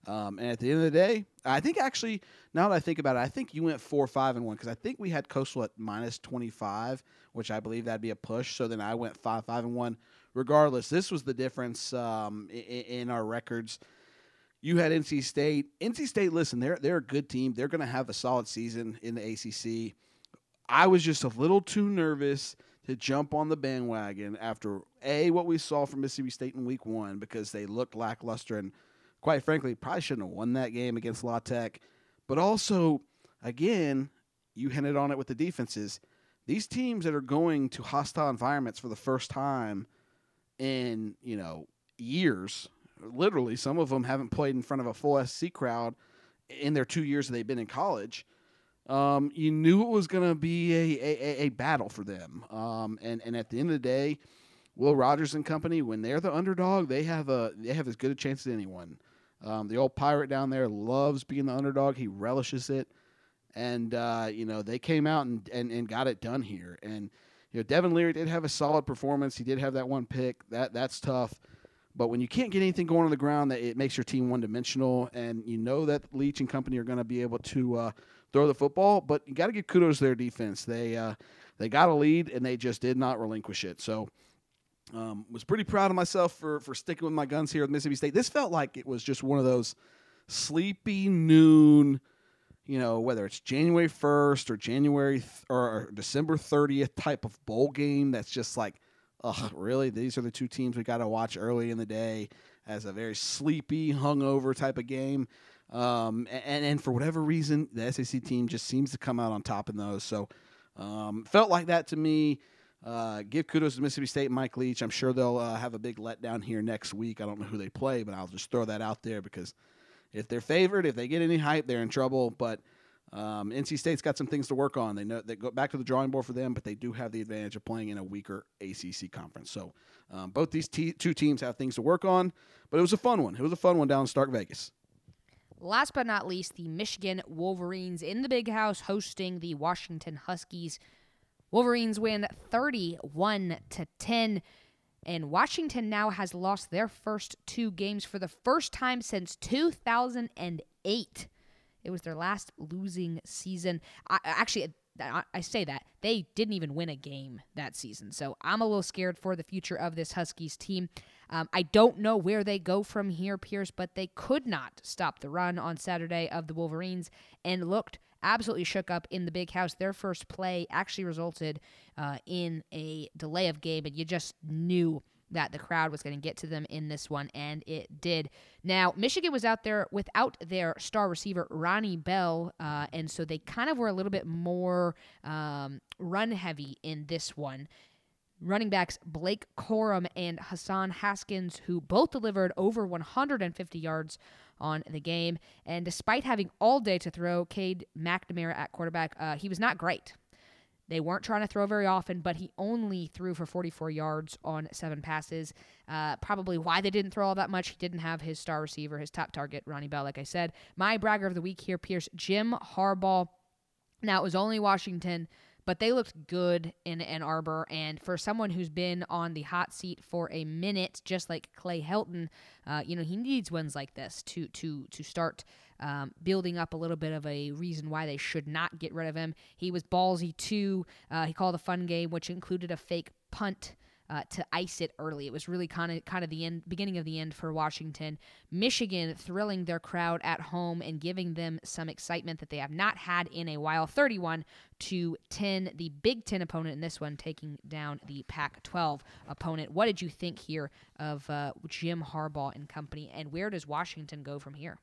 Um, and at the end of the day, I think actually, now that I think about it, I think you went four, five, and one because I think we had Coastal at minus 25, which I believe that'd be a push. So then I went five, five, and one. Regardless, this was the difference um, in, in, our records. You had NC State. NC State, listen, they're they're a good team. They're going to have a solid season in the ACC. I was just a little too nervous to jump on the bandwagon after a what we saw from Mississippi State in Week One because they looked lackluster and quite frankly, probably shouldn't have won that game against La Tech. But also, again, you hinted on it with the defenses. These teams that are going to hostile environments for the first time in, you know, years, literally, some of them haven't played in front of a full SC crowd in their two years that they've been in college. Um, you knew it was going to be a, a, a, battle for them. Um, and, and at the end of the day, Will Rogers and company, when they're the underdog, they have a they have as good a chance as anyone. Um, the old pirate down there loves being the underdog. He relishes it. And, uh, you know, they came out and, and, and got it done here. And, you know, Devin Leary did have a solid performance. He did have that one pick. That That's tough. But when you can't get anything going on the ground, that it makes your team one dimensional. And you know that Leach and company are going to be able to uh, throw the football. But you got to give kudos to their defense. They, uh, they got a lead, and they just did not relinquish it. So, um, was pretty proud of myself for for sticking with my guns here at Mississippi State. This felt like it was just one of those sleepy noon, you know, whether it's January first or January th- or December thirtieth type of bowl game. That's just like, oh, really? These are the two teams we got to watch early in the day as a very sleepy, hungover type of game. Um, and and for whatever reason, the SEC team just seems to come out on top in those. So um, felt like that to me. Uh, give kudos to Mississippi State Mike Leach. I'm sure they'll uh, have a big letdown here next week. I don't know who they play, but I'll just throw that out there because if they're favored, if they get any hype, they're in trouble. But um, NC State's got some things to work on. They know they go back to the drawing board for them, but they do have the advantage of playing in a weaker ACC conference. So um, both these two teams have things to work on. But it was a fun one. It was a fun one down in Stark Vegas. Last but not least, the Michigan Wolverines in the Big House hosting the Washington Huskies. Wolverines win 31 to 10 and Washington now has lost their first two games for the first time since 2008. It was their last losing season. I, actually, I, say that they didn't even win a game that season. So I'm a little scared for the future of this Huskies team. Um, I don't know where they go from here, Pierce, but they could not stop the run on Saturday of the Wolverines and looked absolutely shook up in the big house. Their first play actually resulted uh, in a delay of game, and you just knew that the crowd was going to get to them in this one, and it did. Now, Michigan was out there without their star receiver, Ronnie Bell, uh, and so they kind of were a little bit more um, run heavy in this one running backs Blake Corum and Hassan Haskins, who both delivered over 150 yards on the game. And despite having all day to throw, Cade McNamara at quarterback, uh, he was not great. They weren't trying to throw very often, but he only threw for 44 yards on seven passes. Uh, probably why they didn't throw all that much. He didn't have his star receiver, his top target, Ronnie Bell, like I said. My bragger of the week here, Pierce, Jim Harbaugh. Now, it was only Washington but they looked good in Ann Arbor. And for someone who's been on the hot seat for a minute, just like Clay Helton, uh, you know he needs wins like this to to to start um, building up a little bit of a reason why they should not get rid of him. He was ballsy too. Uh, he called a fun game, which included a fake punt. uh, to ice it early. It was really kind of kind of the end, beginning of the end for Washington. Michigan thrilling their crowd at home and giving them some excitement that they have not had in a while. 31 to 10, the Big Ten opponent in this one taking down the Pac 12 opponent. What did you think here of uh, Jim Harbaugh and company, and where does Washington go from here?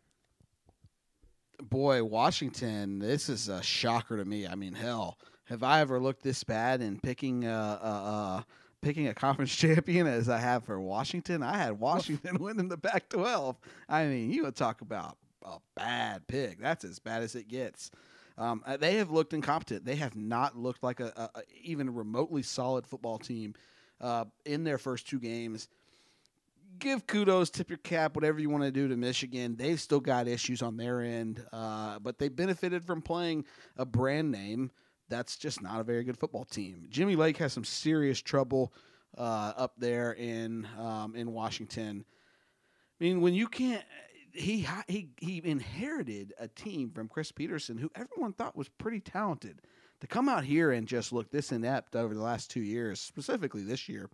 Boy, Washington, this is a shocker to me. I mean, hell, have I ever looked this bad in picking uh, uh, uh picking a conference champion as I have for Washington? I had Washington winning the Pac-12. I mean, you would talk about a bad pick. That's as bad as it gets. Um, they have looked incompetent. They have not looked like a, a, a even remotely solid football team uh, in their first two games. Give kudos, tip your cap, whatever you want to do to Michigan. They've still got issues on their end, uh, but they benefited from playing a brand name that's just not a very good football team. Jimmy Lake has some serious trouble uh, up there in um, in Washington. I mean, when you can't, he he he inherited a team from Chris Petersen, who everyone thought was pretty talented. To come out here and just look this inept over the last two years, specifically this year,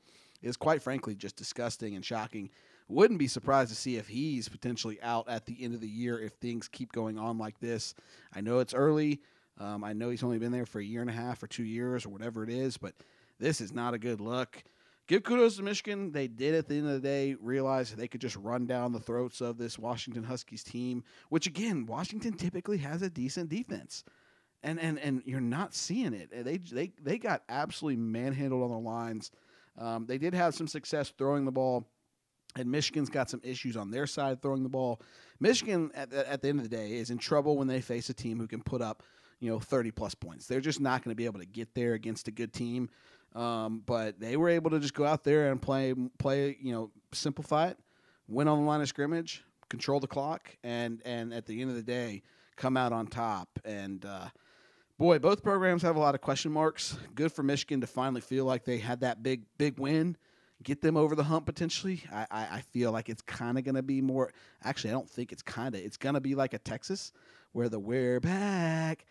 is quite frankly just disgusting and shocking. Wouldn't be surprised to see if he's potentially out at the end of the year if things keep going on like this. I know it's early. Um, I know he's only been there for a year and a half or two years or whatever it is, but this is not a good look. Give kudos to Michigan. They did at the end of the day realize they could just run down the throats of this Washington Huskies team, which again, Washington typically has a decent defense. And and and you're not seeing it. They they they got absolutely manhandled on the lines. Um, they did have some success throwing the ball, and Michigan's got some issues on their side throwing the ball. Michigan, at the, at the end of the day, is in trouble when they face a team who can put up you know 30 plus points. They're just not going to be able to get there against a good team. Um, but they were able to just go out there and play play you know simplify it, win on the line of scrimmage, control the clock, and and at the end of the day come out on top. And uh, boy, both programs have a lot of question marks. Good for Michigan to finally feel like they had that big big win get them over the hump potentially. I, I, I feel like it's kind of going to be more. Actually, I don't think it's kind of. It's going to be like a Texas, where the we're back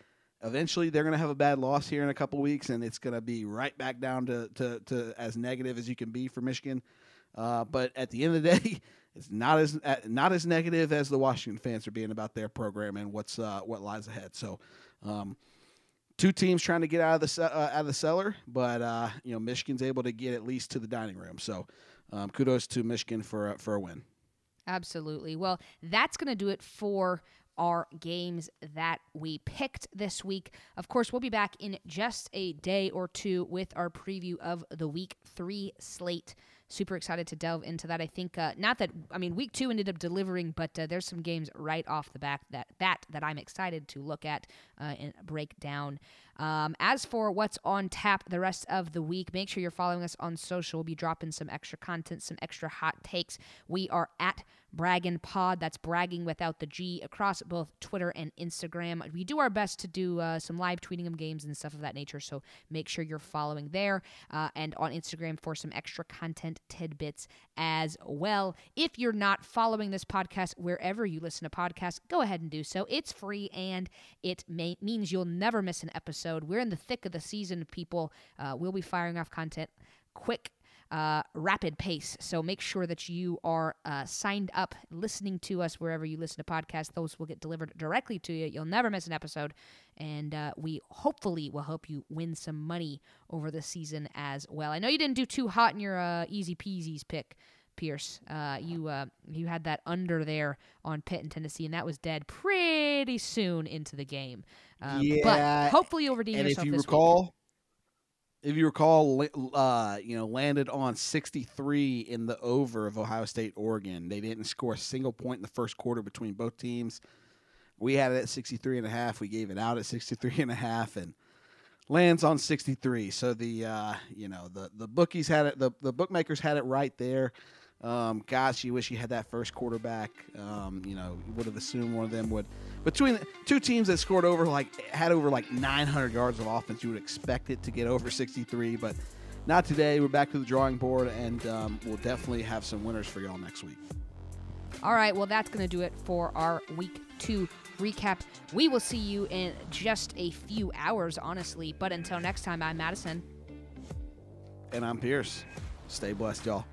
eventually they're going to have a bad loss here in a couple weeks, and it's going to be right back down to, to, to as negative as you can be for Michigan. Uh, but at the end of the day, it's not as uh, not as negative as the Washington fans are being about their program and what's uh, what lies ahead. So, um, two teams trying to get out of the uh, out of the cellar, but uh, you know Michigan's able to get at least to the dining room. So, um, kudos to Michigan for for a win. Absolutely. Well, that's going to do it for our games that we picked this week. Of course, we'll be back in just a day or two with our preview of the week three slate. Super excited to delve into that. I think uh, not that I mean week two ended up delivering, but uh, there's some games right off the back that that that I'm excited to look at uh, and break down. Um, as for what's on tap the rest of the week, make sure you're following us on social. We'll be dropping some extra content, some extra hot takes. We are at Bragging Pod. That's bragging without the G across both Twitter and Instagram. We do our best to do uh, some live tweeting of games and stuff of that nature, so make sure you're following there uh, and on Instagram for some extra content tidbits as well. If you're not following this podcast wherever you listen to podcasts, go ahead and do so. It's free and it may, means you'll never miss an episode. We're in the thick of the season, people. Uh, we'll be firing off content quick uh, rapid pace. So make sure that you are uh, signed up, listening to us wherever you listen to podcasts. Those will get delivered directly to you. You'll never miss an episode. And uh, we hopefully will help you win some money over the season as well. I know you didn't do too hot in your uh, easy peasies pick. Pierce, uh, you uh, you had that under there on Pitt and Tennessee, and that was dead pretty soon into the game. Um, yeah, but hopefully you'll redeem and yourself. if you recall, week if you recall, uh, you know, landed on 63 in the over of Ohio State Oregon. They didn't score a single point in the first quarter between both teams. We had it at 63 and a half. We gave it out at 63 and a half and lands on 63. So the uh, you know, the the bookies had it the the bookmakers had it right there. Um, gosh, you wish you had that first quarterback. Um, you know, you would have assumed one of them would. Between two teams that scored over like had over like 900 yards of offense, you would expect it to get over 63, but not today. We're back to the drawing board, and um, we'll definitely have some winners for y'all next week. All right, well, that's going to do it for our week two recap. We will see you in just a few hours, honestly. But until next time, I'm Madison. And I'm Pierce. Stay blessed, y'all.